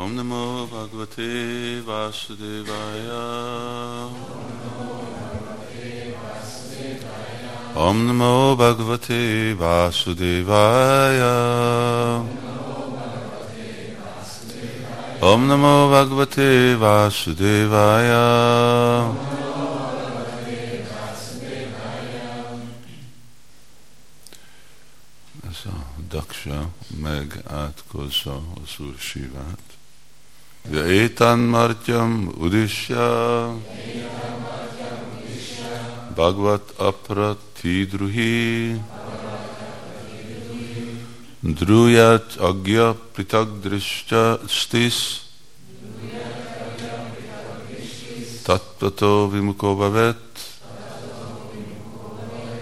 Om Namo Bhagavate Vasudevaya. Om Namo Bhagavate Vasudevaya. Om Namo Bhagavate Vasudevaya. Ez a Daksa meg átkozza az Úr Sivát. Ja étan martyam udisya Bhagavat apratidruhi. Druyat agya pritag stis. Tattvato vimuko bavet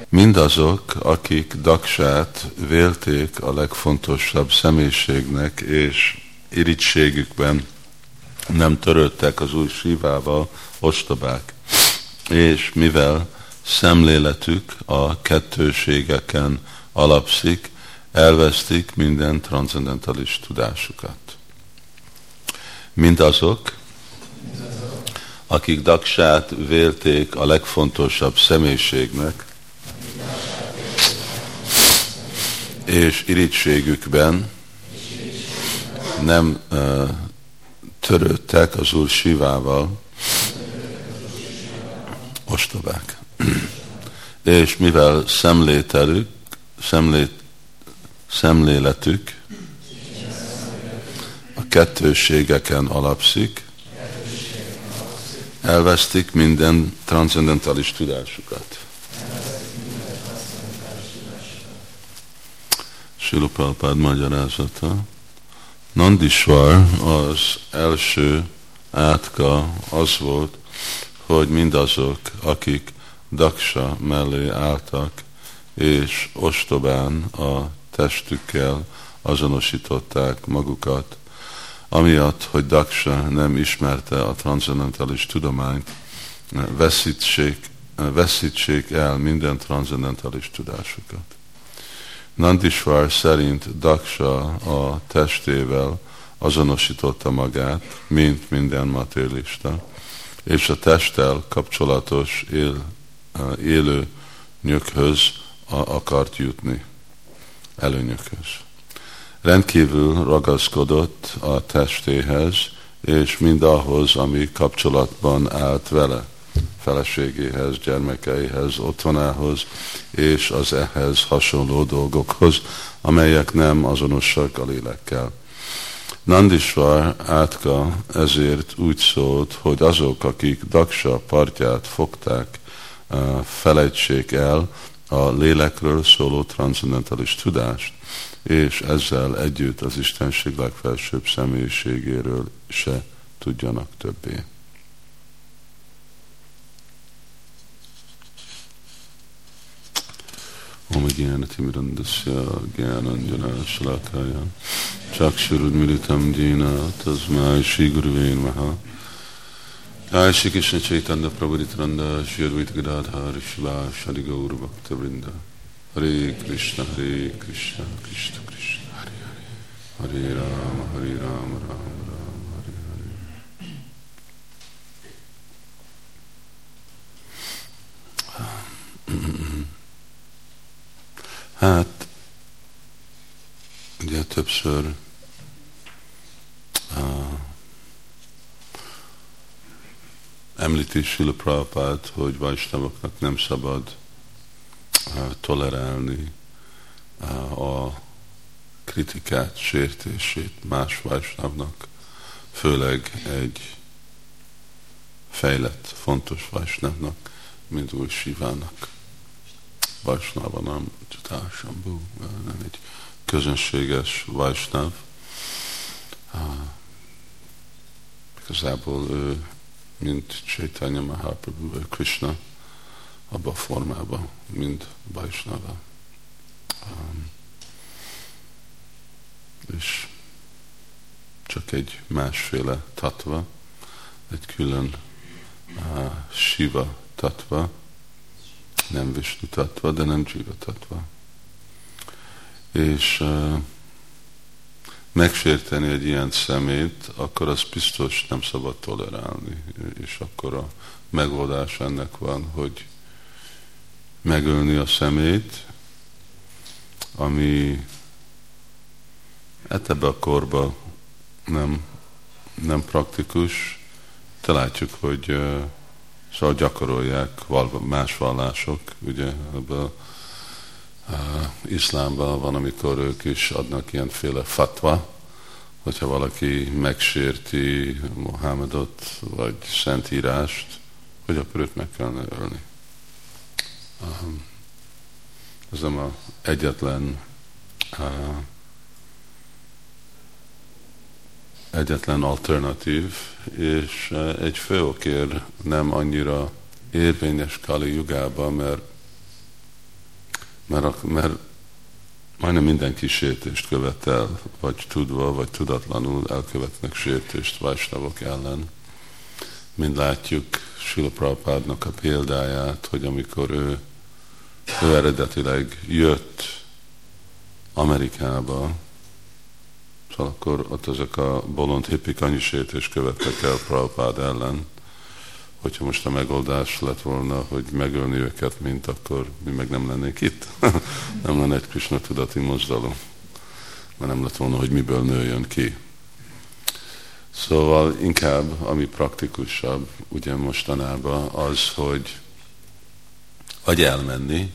Mindazok, akik Daksát vélték a legfontosabb személyiségnek és irítségükben nem törődtek az új sívával, ostobák. És mivel szemléletük a kettőségeken alapszik, elvesztik minden transzendentális tudásukat. Mindazok, akik Daksát vélték a legfontosabb személyiségnek, és irítségükben nem uh, törődtek az Úr Sivával, ostobák. és mivel szemlételük, szemlét, szemléletük a kettőségeken alapszik, elvesztik minden transzendentális tudásukat. Silupalpád magyarázata. Nandisvar az első átka az volt, hogy mindazok, akik Daksa mellé álltak, és ostobán a testükkel azonosították magukat, amiatt, hogy Daksa nem ismerte a transzendentális tudományt, veszítsék, veszítsék el minden transzendentális tudásukat. Nandisvar szerint Daksa a testével azonosította magát, mint minden materialista, és a testtel kapcsolatos él, élő nyökhöz akart jutni, előnyökhöz. Rendkívül ragaszkodott a testéhez, és mindahhoz, ami kapcsolatban állt vele feleségéhez, gyermekeihez, otthonához, és az ehhez hasonló dolgokhoz, amelyek nem azonosak a lélekkel. Nandisvar átka ezért úgy szólt, hogy azok, akik Daksa partját fogták, felejtsék el a lélekről szóló transzendentális tudást, és ezzel együtt az Istenség legfelsőbb személyiségéről se tudjanak többé. Om ज्ञानतिमिरन्दस्य ज्ञानञ्जनशलाकाय चक्षुरुन्मिलितं येन तस्मै श्रीगुरुवे नमः जय श्री कृष्ण चैतन्य प्रभु नित्यानंद श्री अद्वैत गदाधर शिवा शनि गौर भक्त वृंद हरे कृष्ण हरे कृष्ण कृष्ण कृष्ण हरे हरे हरे राम हरे राम राम राम हरे Hare Hát, ugye többször uh, említi Sila Prabhupád, hogy Vajsnavoknak nem szabad uh, tolerálni uh, a kritikát, sértését más Vajsnavnak, főleg egy fejlett, fontos Vajsnavnak, mint új Sivának. Csatásambú, nem egy közönséges Vajsnav. Uh, igazából ő, mint Chaitanya Mahaprabhu, ő Krishna, abban a formában, mint Vajsnava. És csak egy másféle tatva, egy külön uh, Shiva tatva, nem Vishnu de nem Jiva tatva. És megsérteni egy ilyen szemét, akkor az biztos nem szabad tolerálni. És akkor a megoldás ennek van, hogy megölni a szemét, ami hát ebbe a korba nem, nem praktikus, de látjuk, hogy uh, szóval gyakorolják más vallások, ugye ebbe a uh, iszlámban van, amikor ők is adnak ilyenféle fatva, hogyha valaki megsérti Mohamedot, vagy Szentírást, hogy akkor őt meg kellene ölni. Ez nem a egyetlen uh, egyetlen alternatív, és uh, egy főokér nem annyira érvényes Kali jugában, mert, mert, mert majdnem mindenki sértést követel, vagy tudva, vagy tudatlanul elkövetnek sértést Vajsnavok ellen. Mind látjuk Sila a példáját, hogy amikor ő, ő eredetileg jött Amerikába, szóval akkor ott ezek a bolond hippik annyi sértést követtek el Prabhupád ellen, hogyha most a megoldás lett volna, hogy megölni őket, mint akkor mi meg nem lennénk itt. nem lenne egy Krishna tudati mozdalom. Mert nem lett volna, hogy miből nőjön ki. Szóval inkább, ami praktikusabb, ugye mostanában az, hogy vagy elmenni,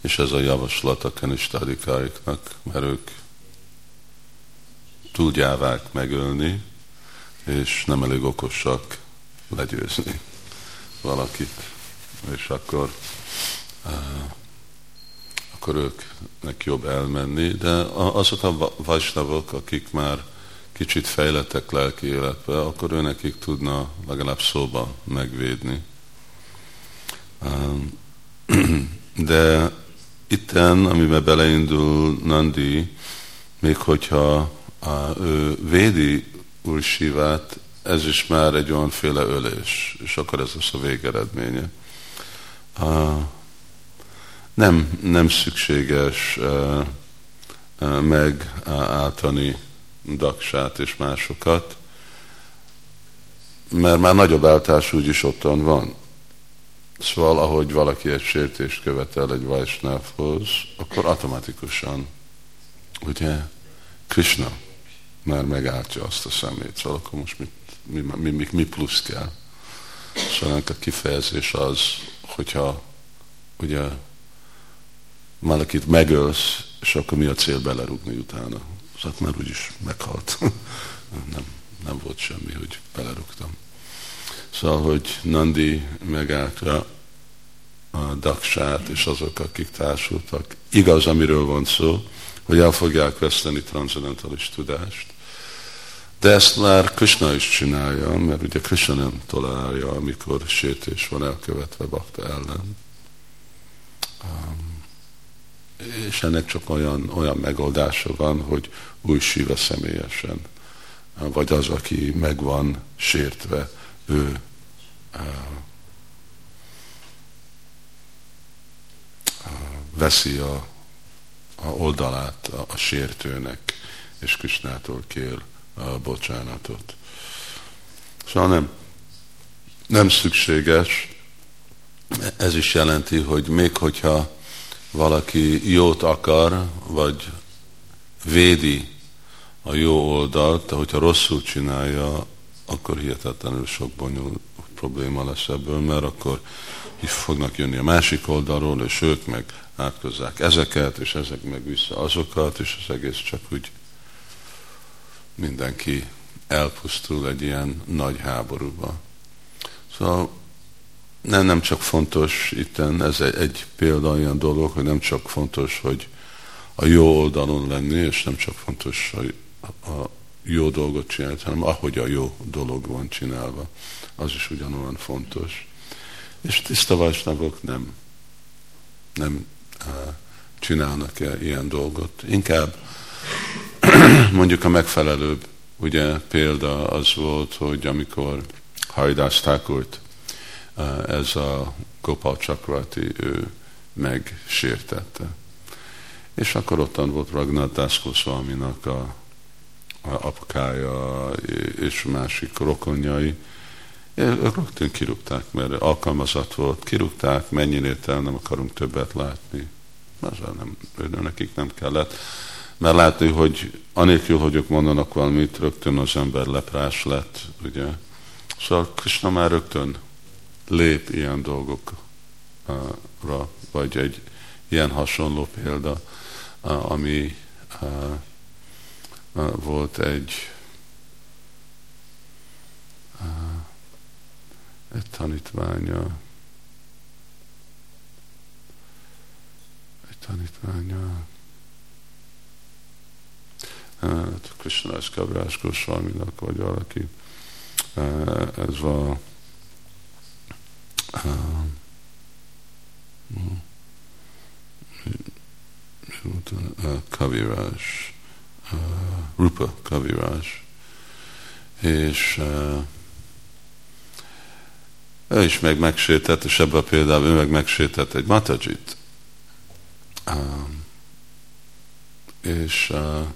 és ez a javaslat a kenistádikáriknak, mert ők tudjávák megölni, és nem elég okosak legyőzni valakit, és akkor, uh, akkor őknek jobb elmenni, de azok a vajsnavok, akik már kicsit fejlettek lelki életbe, akkor ő nekik tudna legalább szóba megvédni. Um, de itten, amiben beleindul Nandi, még hogyha ő védi Úr ez is már egy olyanféle ölés, és akkor ez lesz a végeredménye. Uh, nem, nem szükséges uh, uh, megáltani Daksát és másokat, mert már nagyobb áltás úgyis ottan van. Szóval, ahogy valaki egy sértést követel egy Vajsnávhoz, akkor automatikusan, ugye, Krishna már megálltja azt a szemét. Szóval akkor most mit mi, mi, mi, mi plusz kell. Szóval a kifejezés az, hogyha ugye valakit megölsz, és akkor mi a cél belerúgni utána. Szóval már úgyis meghalt. nem, nem volt semmi, hogy belerúgtam. Szóval, hogy Nandi megállta a daksát és azok, akik társultak. Igaz, amiről van szó, hogy el fogják veszteni transzendentális tudást, de ezt már Krishna is csinálja, mert ugye Krishna nem tolerálja, amikor sértés van elkövetve bakta ellen. Um, és ennek csak olyan, olyan megoldása van, hogy új síve személyesen, vagy az, aki meg van sértve, ő uh, uh, veszi a, a oldalát a, a sértőnek, és Krisnától kér a bocsánatot. Szóval nem, nem szükséges. Ez is jelenti, hogy még hogyha valaki jót akar, vagy védi a jó oldalt, hogyha rosszul csinálja, akkor hihetetlenül sok bonyolult probléma lesz ebből, mert akkor is fognak jönni a másik oldalról, és ők meg átkozzák ezeket, és ezek meg vissza azokat, és az egész csak úgy mindenki elpusztul egy ilyen nagy háborúba. Szóval nem, nem csak fontos, itten ez egy, egy példa olyan dolog, hogy nem csak fontos, hogy a jó oldalon lenni, és nem csak fontos, hogy a jó dolgot csinálni, hanem ahogy a jó dolog van csinálva, az is ugyanolyan fontos. És tiszta vásnagok nem, nem uh, csinálnak ilyen dolgot. Inkább mondjuk a megfelelőbb ugye példa az volt, hogy amikor Hajdás Thakurt, eh, ez a Gopal Chakrati, ő megsértette. És akkor ottan volt Ragnar Das Goswaminak a apukája és másik rokonjai, rögtön kirúgták, mert alkalmazat volt, kirúgták, mennyinél nem akarunk többet látni. Azzal nem, nekik nem kellett. Mert látni, hogy anélkül, hogy ők mondanak valamit, rögtön az ember leprás lett, ugye. Szóval Krishna már rögtön lép ilyen dolgokra, vagy egy ilyen hasonló példa, ami volt egy egy tanítványa, egy tanítványa, hát Krishnás Kavrás Goswaminak, vagy valaki, ez a Kavirás, Rupa Kavirás, és ő is meg megsértett, és ebben a példában ő meg megsértett egy Matajit. És uh,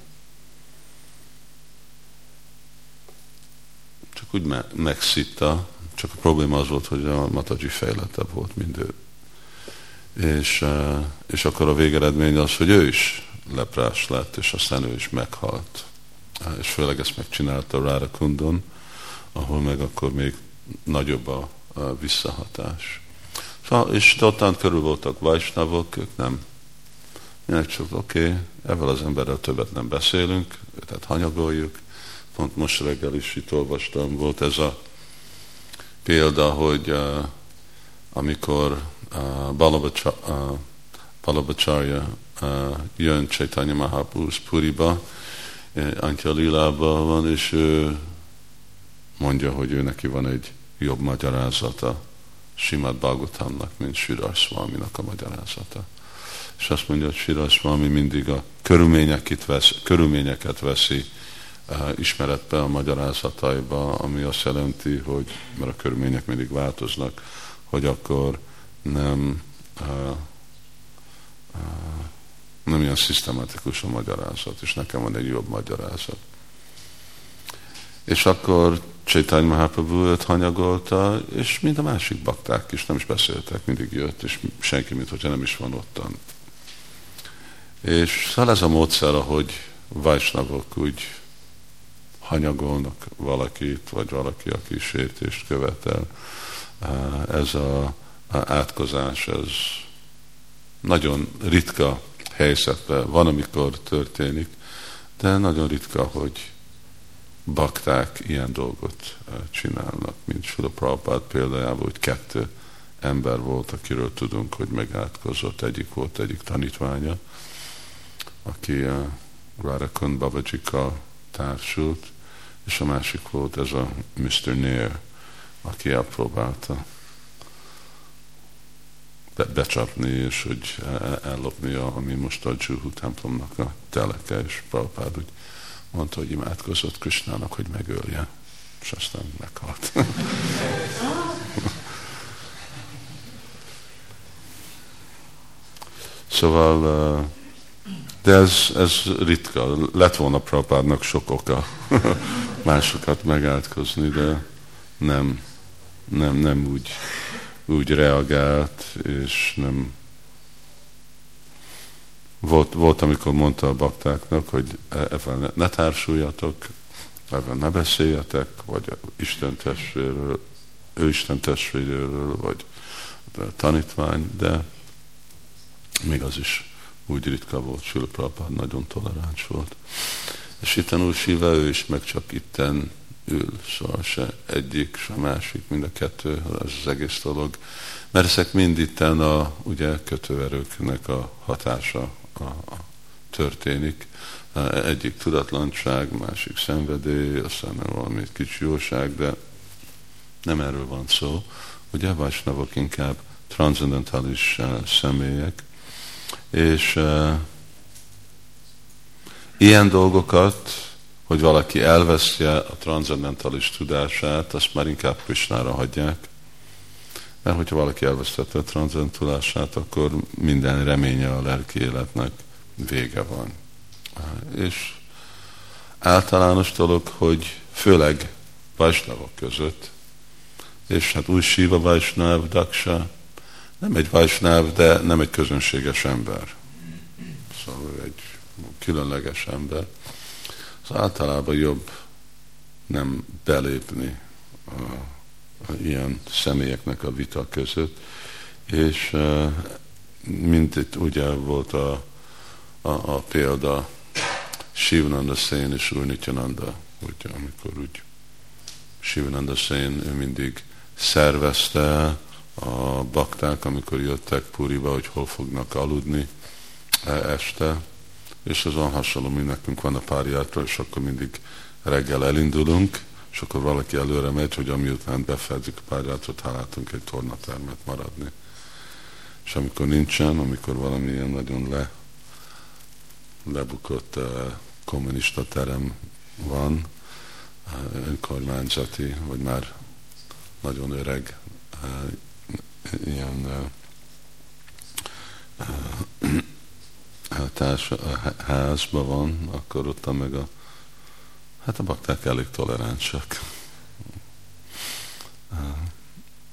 csak úgy me- megszitta, csak a probléma az volt, hogy a Mataji fejlettebb volt, mint ő. És, és akkor a végeredmény az, hogy ő is leprás lett, és aztán ő is meghalt. És főleg ezt megcsinálta Rára Kundon, ahol meg akkor még nagyobb a visszahatás. Szóval, és ottan körül voltak vajsnavok, ők nem. Minek csak, oké, okay, ezzel az emberrel többet nem beszélünk, tehát hanyagoljuk. Pont most reggel is itt olvastam, volt ez a példa, hogy uh, amikor uh, Balabacharya uh, jön Chaitanya Mahaprabhu Puriba, Antya Lilába van, és ő mondja, hogy ő neki van egy jobb magyarázata Simad Bhagavatamnak, mint Sirasvaminak a magyarázata. És azt mondja, hogy Sirasvami mindig a körülményeket, vesz, körülményeket veszi ismeretbe a magyarázataiba, ami azt jelenti, hogy, mert a körülmények mindig változnak, hogy akkor nem uh, uh, nem ilyen szisztematikus a magyarázat, és nekem van egy jobb magyarázat. És akkor Csaitany Mahaprabhu őt hanyagolta, és mind a másik bakták is nem is beszéltek, mindig jött, és senki, mint hogyha nem is van ottan. És szóval ez a módszer, ahogy vajsnavok úgy hanyagolnak valakit, vagy valaki, aki sértést követel, ez a, a átkozás, ez nagyon ritka helyzetben van, amikor történik, de nagyon ritka, hogy bakták ilyen dolgot csinálnak, mint Sula Prabhupád példájában, hogy kettő ember volt, akiről tudunk, hogy megátkozott. Egyik volt egyik tanítványa, aki eh, Radhakund Babajika társult, és a másik volt ez a Mr. Nair, aki elpróbálta be, becsapni, és hogy ellopni, a, ami most a Juhu templomnak a teleke, és Prabhupád úgy mondta, hogy imádkozott Krisnának, hogy megölje, és aztán meghalt. szóval, de ez, ez ritka. Lett volna Prabhupádnak sok oka másokat megátkozni, de nem, nem, nem úgy, úgy reagált, és nem volt, volt, amikor mondta a baktáknak, hogy ebben ne, társuljatok, ebben ne beszéljetek, vagy Isten testvéről, ő Isten testvéről, vagy tanítvány, de még az is úgy ritka volt, Sula Prabhupád nagyon toleráns volt. És itten úr Siva, ő is meg csak itten ül, szóval se egyik, se másik, mind a kettő, az az egész dolog. Mert ezek mind itten a ugye, kötőerőknek a hatása a, a történik. Egyik tudatlanság, másik szenvedély, aztán valami kicsi jóság, de nem erről van szó. Ugye Vajsnavok inkább transzendentális uh, személyek, és uh, ilyen dolgokat, hogy valaki elveszje a transzendentális tudását, azt már inkább Krishnára hagyják, mert hogyha valaki elvesztette a transzentulását, akkor minden reménye a lelki életnek vége van. És általános dolog, hogy főleg Vajsnavok között, és hát új Siva Vajsnav, Daksa, nem egy Vajsnav, de nem egy közönséges ember. Szóval egy különleges ember. Szóval általában jobb nem belépni a, a ilyen személyeknek a vita között, és mint itt ugye volt a, a, a példa Sivananda Szén és Úr Nityananda, ugye, amikor úgy Sivananda Szén ő mindig szervezte a bakták, amikor jöttek Puriba, hogy hol fognak aludni e, este, és azon hasonló, mint nekünk van a párjátra, és akkor mindig reggel elindulunk, és akkor valaki előre megy, hogy amiután befejezik a párjátra, találtunk egy tornatermet maradni. És amikor nincsen, amikor valamilyen nagyon le, lebukott uh, kommunista terem van, uh, önkormányzati, vagy már nagyon öreg uh, ilyen társ, házban van, akkor ott meg a hát a bakták elég toleránsak.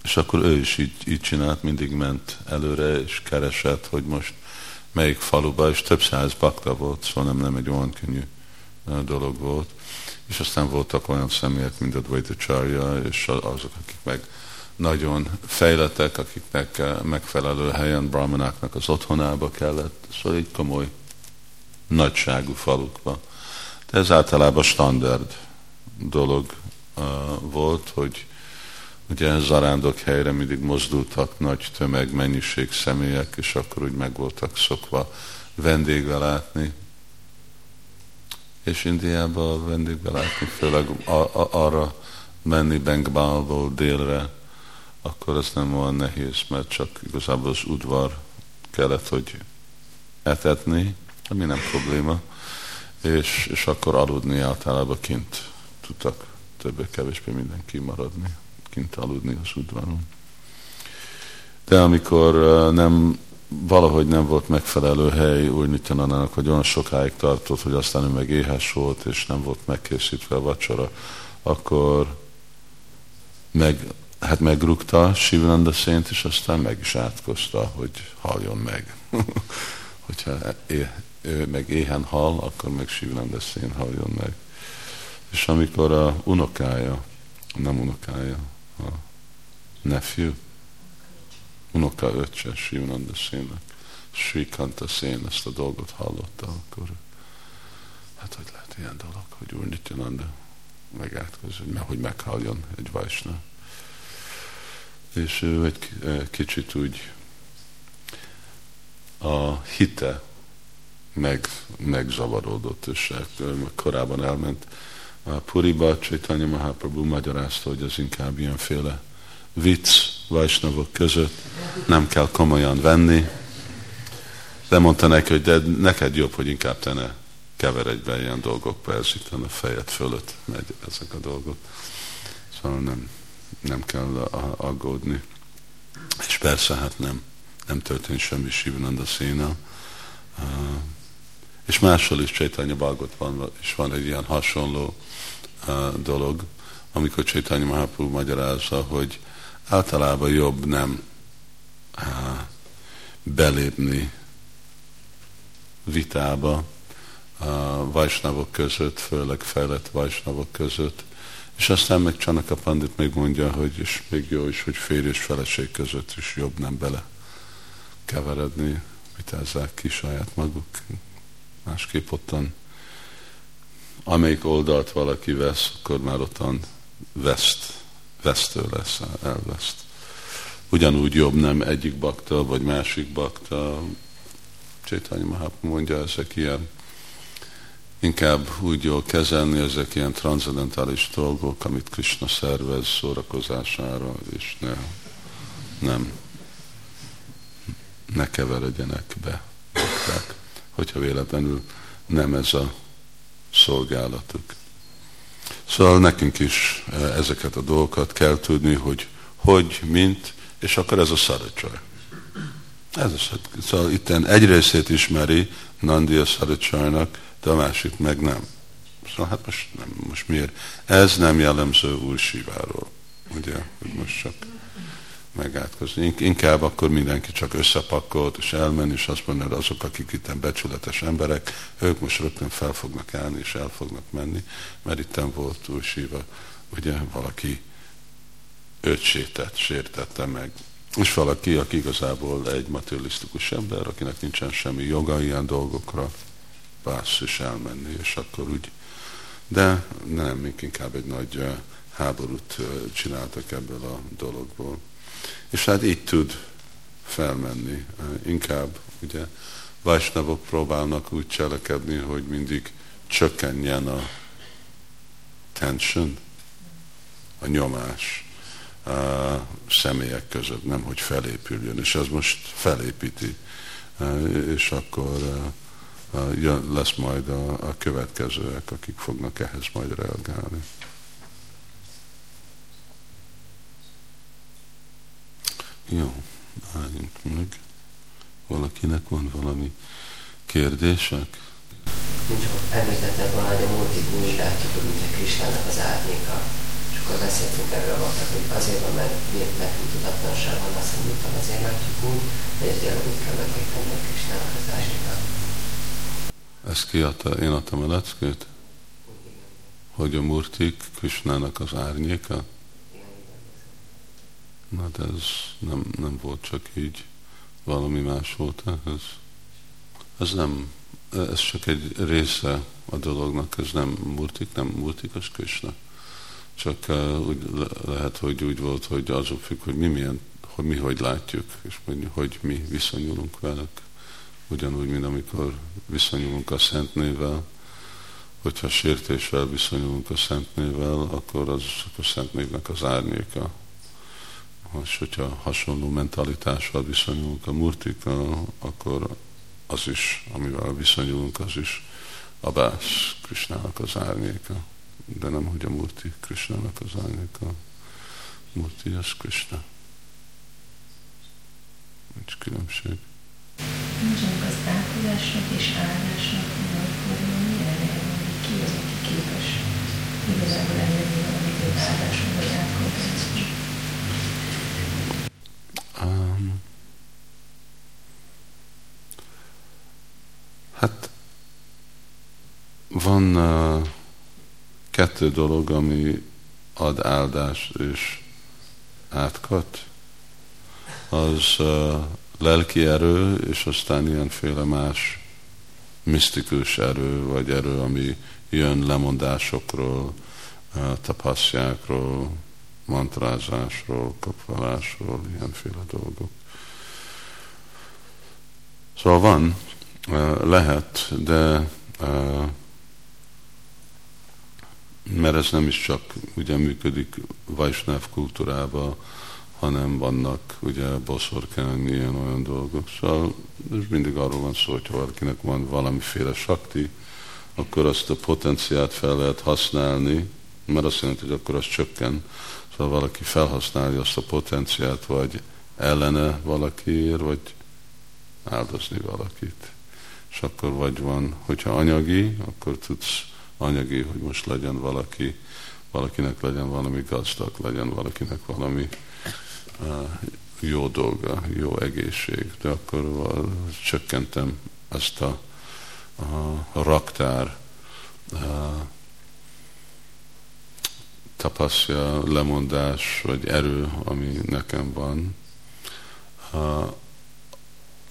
És akkor ő is így, így csinált, mindig ment előre, és keresett, hogy most melyik faluba, és több száz bakta volt, szóval nem, nem egy olyan könnyű dolog volt. És aztán voltak olyan személyek, mint a Dvaitacharya, és azok, akik meg nagyon fejletek, akiknek megfelelő helyen brahmanáknak az otthonába kellett, szóval egy komoly nagyságú falukba. De ez általában standard dolog uh, volt, hogy ugye zarándok helyre mindig mozdultak nagy tömeg, mennyiség személyek, és akkor úgy meg voltak szokva vendégbe látni. És Indiában vendégbe látni, főleg a, a, arra menni Bengalból délre, akkor ez nem olyan nehéz, mert csak igazából az udvar kellett, hogy etetni, ami nem probléma, és, és akkor aludni általában kint tudtak többé-kevésbé mindenki maradni kint aludni az udvaron. De amikor nem, valahogy nem volt megfelelő hely úgy Nityanának, hogy olyan sokáig tartott, hogy aztán ő meg éhes volt, és nem volt megkészítve a vacsora, akkor meg, hát megrúgta Sivananda szént, és aztán meg is átkozta, hogy haljon meg. Hogyha é, ő meg éhen hal, akkor meg Sivananda szén haljon meg. És amikor a unokája, nem unokája, a nephew, unoka öccse Sivananda Szénnek, Sri Kanta Szén ezt a dolgot hallotta, akkor hát hogy lehet ilyen dolog, hogy Úr Nityananda megátkozik, mert hogy meghalljon egy vajsna. És ő egy kicsit úgy a hite meg, megzavarodott, és korábban elment a Puriba Chaitanya Mahaprabhu magyarázta, hogy ez inkább ilyenféle vicc vajsnavok között, nem kell komolyan venni. De mondta neki, hogy de neked jobb, hogy inkább te ne keveredj be ilyen dolgokba, ez itt a fejed fölött megy ezek a dolgok. Szóval nem, nem kell aggódni. És persze, hát nem, nem történt semmi Sivananda szénel. Uh, és máshol is Csaitanya van, és van egy ilyen hasonló dolog, amikor Csaitanya Mahaprabhu magyarázza, hogy általában jobb nem belépni vitába a vajsnavok között, főleg fejlett vajsnavok között, és aztán meg Csanaka Pandit még mondja, hogy és még jó is, hogy férj és feleség között is jobb nem bele keveredni, vitázzák ki saját maguk. Másképp ottan amelyik oldalt valaki vesz, akkor már ottan veszt, vesztő lesz, elveszt. Ugyanúgy jobb nem egyik bakta, vagy másik bakta. Csétányi Mahaprabhu mondja, ezek ilyen inkább úgy jól kezelni, ezek ilyen transzendentális dolgok, amit Krishna szervez szórakozására, és ne, nem, ne keveredjenek be bakták, hogyha véletlenül nem ez a szolgálatuk. Szóval nekünk is eh, ezeket a dolgokat kell tudni, hogy hogy, mint, és akkor ez a szaracsaj. Ez a szaracsaj. Szóval itt egy részét ismeri Nandi a szaracsajnak, de a másik meg nem. Szóval hát most, nem, most miért? Ez nem jellemző Úr Siváról, ugye, hogy most csak megátkozni. Inkább akkor mindenki csak összepakolt, és elmenni, és azt mondja, hogy azok, akik itt becsületes emberek, ők most rögtön fel fognak állni, és el fognak menni, mert itt volt Úr Siva, ugye valaki őt sétett, sértette meg. És valaki, aki igazából egy materialisztikus ember, akinek nincsen semmi joga ilyen dolgokra, bász és elmenni, és akkor úgy. De nem, még inkább egy nagy háborút csináltak ebből a dologból. És hát így tud felmenni. Inkább ugye Vajsnavok próbálnak úgy cselekedni, hogy mindig csökkenjen a tension, a nyomás a személyek között, nem hogy felépüljön, és ez most felépíti, és akkor jön, lesz majd a, a következőek, akik fognak ehhez majd reagálni. Jó, álljunk meg. Valakinek van valami kérdések? Nincs említetted volna, hogy a múltig úgy látjuk, hogy mint a Kristának az árnyéka. És akkor beszéltünk erről voltak, hogy azért van, mert nekünk tudatlanság van, azt mondtam, azért látjuk úgy, hogy tényleg úgy kell megérteni a Kristának az árnyéka. Ezt ki adta, én adtam a leckét? Hogy a murtik Krisnának az árnyéka? Na de ez nem, nem volt csak így, valami más volt ez. Ez nem, ez csak egy része a dolognak, ez nem murtik, nem murtik, az Krishna. Csak uh, úgy lehet, hogy úgy volt, hogy azok függ, hogy mi milyen, hogy mi hogy látjuk, és hogy, hogy mi viszonyulunk velük. Ugyanúgy, mint amikor viszonyulunk a Szent Névvel, hogyha sértéssel viszonyulunk a Szent Névvel, akkor az a Szent Névnek az árnyéka, és hogyha hasonló mentalitással viszonyulunk a murtika, akkor az is, amivel viszonyulunk, az is a bász Krisnának az árnyéka. De nem, hogy a murti Krisnának az árnyéka. Murti az Krishna. Nincs különbség. Átadásnak és áldásnak nagykorban milyen hogy ki az, aki képes igazából elérni valamit, hogy áldáson vagy átkompenzálni. Um, hát van uh, kettő dolog, ami ad áldást és átkat. Az lelki erő, és aztán ilyenféle más misztikus erő, vagy erő, ami jön lemondásokról, uh, tapasztjákról, mantrázásról, kapvalásról, ilyenféle dolgok. Szóval van, lehet, de mert ez nem is csak ugye működik Vajsnáv kultúrában, hanem vannak ugye boszorkány, ilyen olyan dolgok. Szóval ez mindig arról van szó, hogy valakinek van valamiféle sakti, akkor azt a potenciát fel lehet használni, mert azt jelenti, hogy akkor az csökken, Szóval valaki felhasználja azt a potenciát, vagy ellene valakiért, vagy áldozni valakit. És akkor vagy van, hogyha anyagi, akkor tudsz anyagi, hogy most legyen valaki, valakinek legyen valami gazdag, legyen valakinek valami jó dolga, jó egészség. De akkor csökkentem ezt a, a raktár uh, tapasztja, lemondás, vagy erő, ami nekem van. A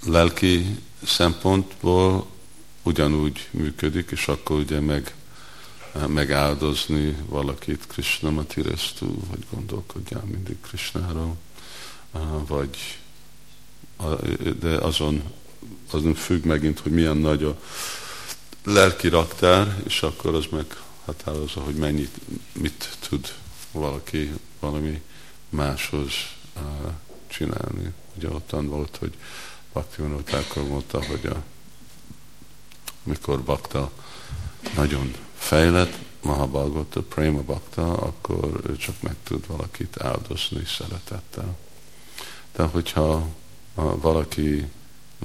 lelki szempontból ugyanúgy működik, és akkor ugye meg, megáldozni valakit Krishna Matiresztú, vagy gondolkodjál mindig Krishnáról, vagy de azon, azon függ megint, hogy milyen nagy a lelki raktár, és akkor az meg határozza, hogy mennyit, mit tud valaki valami máshoz csinálni. Ugye ottan volt, hogy Bhakti akkor mondta, hogy a, amikor Bakta nagyon fejlett, Mahabhagavata, Prema Bakta, akkor ő csak meg tud valakit áldozni szeretettel. De hogyha valaki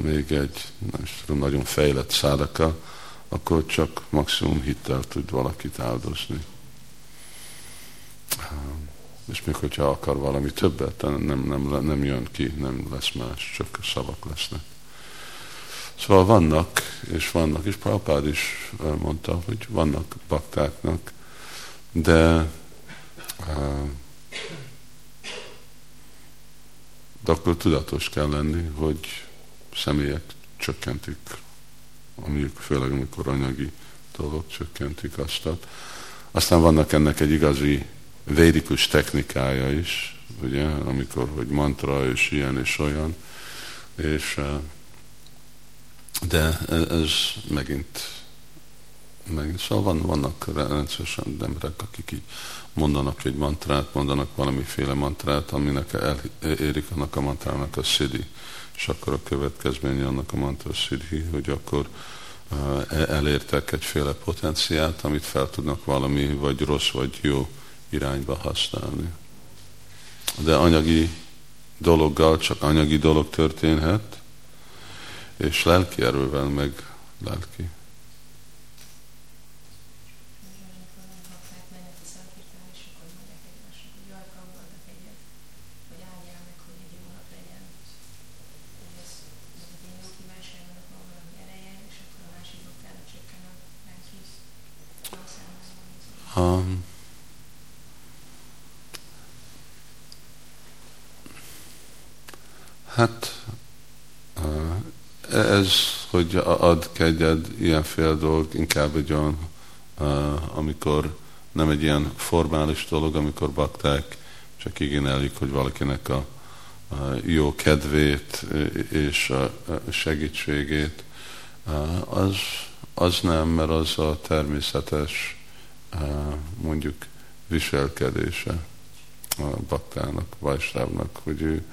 még egy nem tudom, nagyon fejlett szádaka, akkor csak maximum hittel tud valakit áldozni. És még hogyha akar valami többet, nem, nem, nem jön ki, nem lesz más, csak szavak lesznek. Szóval vannak, és vannak, és Prabhupád is mondta, hogy vannak baktáknak, de, de akkor tudatos kell lenni, hogy személyek csökkentik, amik, főleg amikor anyagi dolgok csökkentik azt. Aztán vannak ennek egy igazi védikus technikája is, ugye, amikor, hogy mantra és ilyen és olyan, és de ez megint, megint szóval van, vannak rendszeresen emberek, akik így mondanak egy mantrát, mondanak valamiféle mantrát, aminek elérik annak a mantrának a szidi, és akkor a következménye annak a mantra szidi, hogy akkor e-, elértek egyféle potenciát, amit fel tudnak valami vagy rossz, vagy jó irányba használni. De anyagi dologgal csak anyagi dolog történhet, és lelki erővel meg lelki. Um, hát ez, hogy ad kegyed ilyenféle dolg, inkább egy olyan, amikor nem egy ilyen formális dolog, amikor bakták csak igényelik, hogy valakinek a, jó kedvét és a segítségét, az, az nem, mert az a természetes mondjuk viselkedése a baktának, vajsávnak, hogy ő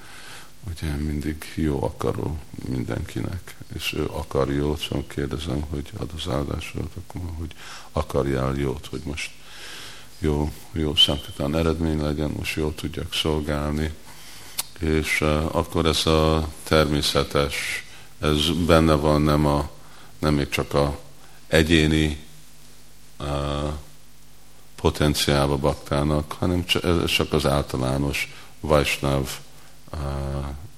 ugye mindig jó akaró mindenkinek, és ő akar jót, szóval kérdezem, hogy ad az áldásot, akkor hogy akarjál jót, hogy most jó, jó szankatán eredmény legyen, most jól tudjak szolgálni, és uh, akkor ez a természetes, ez benne van, nem, a, nem még csak a egyéni uh, potenciálba baktának, hanem csak az általános Vajsnav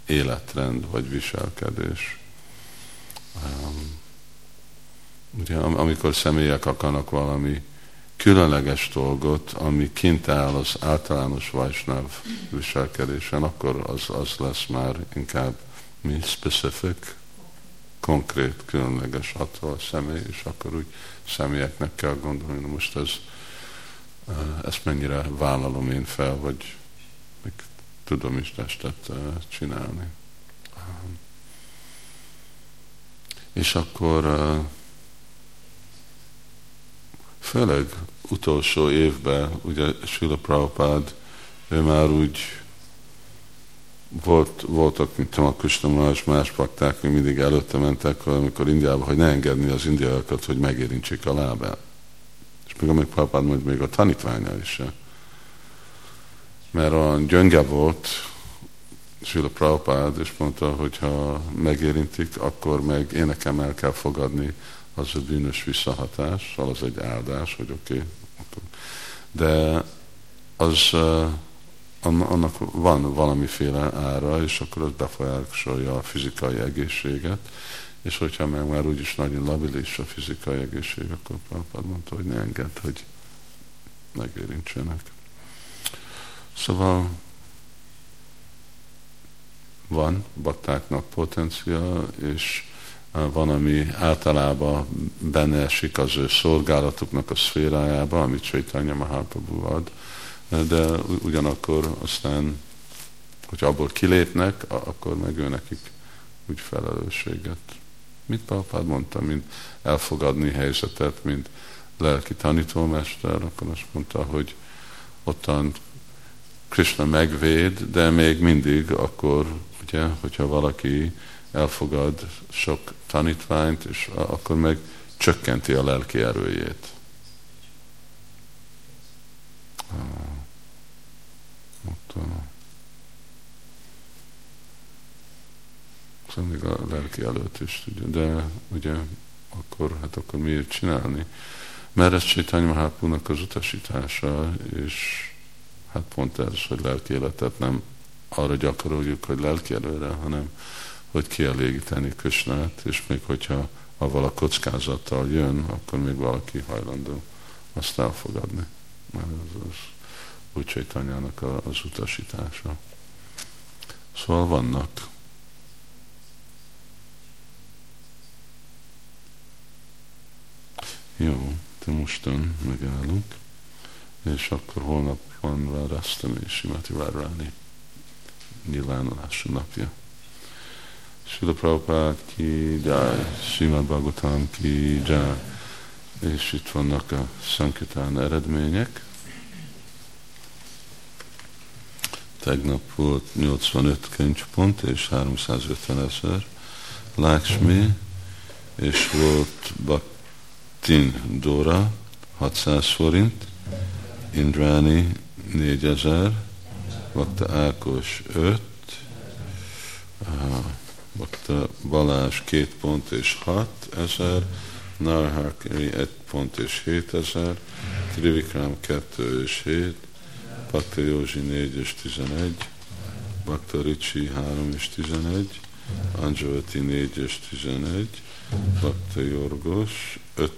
életrend vagy viselkedés. Ugye, amikor személyek akarnak valami különleges dolgot, ami kint áll az általános vajsnav viselkedésen, akkor az, az lesz már inkább mi specific, konkrét, különleges attól a személy, és akkor úgy személyeknek kell gondolni, most ez, ezt mennyire vállalom én fel, vagy tudom is testet csinálni. És akkor főleg utolsó évben, ugye Sula Prabhupád, ő már úgy volt, voltak, mint a Krishnamás, más pakták, hogy mindig előtte mentek, amikor Indiába, hogy ne engedni az indiaiakat, hogy megérintsék a lábát. És még amíg Prabhupád majd még a tanítványa is mert olyan gyönge volt Sula Prabhupád, és mondta, hogy ha megérintik, akkor meg én nekem el kell fogadni az a bűnös visszahatás, az egy áldás, hogy oké. Okay, de az annak van valamiféle ára, és akkor az befolyásolja a fizikai egészséget, és hogyha meg már úgyis nagyon labilis a fizikai egészség, akkor Prabhupád mondta, hogy ne engedd, hogy megérintsenek. Szóval van baktáknak potenciál, és van, ami általában benne esik az ő szolgálatuknak a szférájába, amit Csaitanya Mahaprabhu ad, de ugyanakkor aztán, hogy abból kilépnek, akkor meg ő nekik úgy felelősséget. Mit Prabhupád mondta, mint elfogadni helyzetet, mint lelki tanítómester, akkor azt mondta, hogy ottan Krishna megvéd, de még mindig akkor, ugye, hogyha valaki elfogad sok tanítványt, és akkor meg csökkenti a lelki erőjét. Ott szóval még a lelki előtt is tudja, de ugye akkor hát akkor miért csinálni? Mert ez Csétány Mahápúnak az utasítása, és hát pont ez, hogy lelki életet nem arra gyakoroljuk, hogy lelki előre, hanem hogy kielégíteni Kösnát, és még hogyha avval a kockázattal jön, akkor még valaki hajlandó azt elfogadni. Mert ez az úgy az utasítása. Szóval vannak. Jó, de mostan megállunk, és akkor holnap van Várasztam és Simati Várráni nyilvánulása napja. Sula Prabhupád ki jai, Simad Bhagavatam ki jai. És itt vannak a Sankitán eredmények. Tegnap volt 85 könyvpont és 350 ezer Lakshmi, és volt Baktin Dora 600 forint, Indrani 4000, Bakta Ákos 5, Bakta Balázs 2 pont és 6 ezer, Narhakri 1 pont és 7 ezer, Trivikram 2 és 7, Bakta Józsi 4 és 11, Bakta Ricsi 3 és 11, Anjavati 4 és 11, Bakta Jorgos 5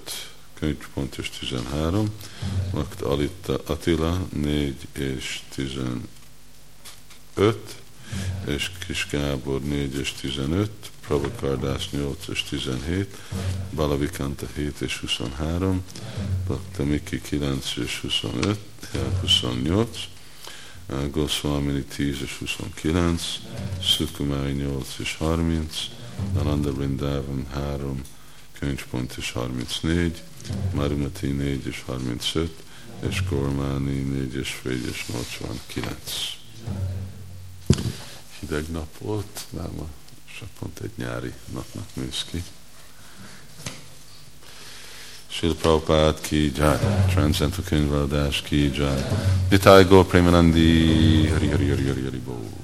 könyvpont és 13, Bakta Alita Attila 4 és 15, és Kis Gábor 4 és 15, Prabhakardász 8 és 17, Balavikanta 7 és 23, Bakta Miki 9 és 25, 28, Goswamini 10 és 29, Sukumai 8 és 30, Ananda Vrindavan 3, könyvpont és 34, Marimati 4 és 35, és Kormáni 4 és fél és 89. Hideg nap volt, már ma pont egy nyári napnak néz ki. Srila Prabhupada ki jai, Transcendental könyvadás ki jai, Nitai Go Premanandi, Hari Hari Hari Hari Hari Bo.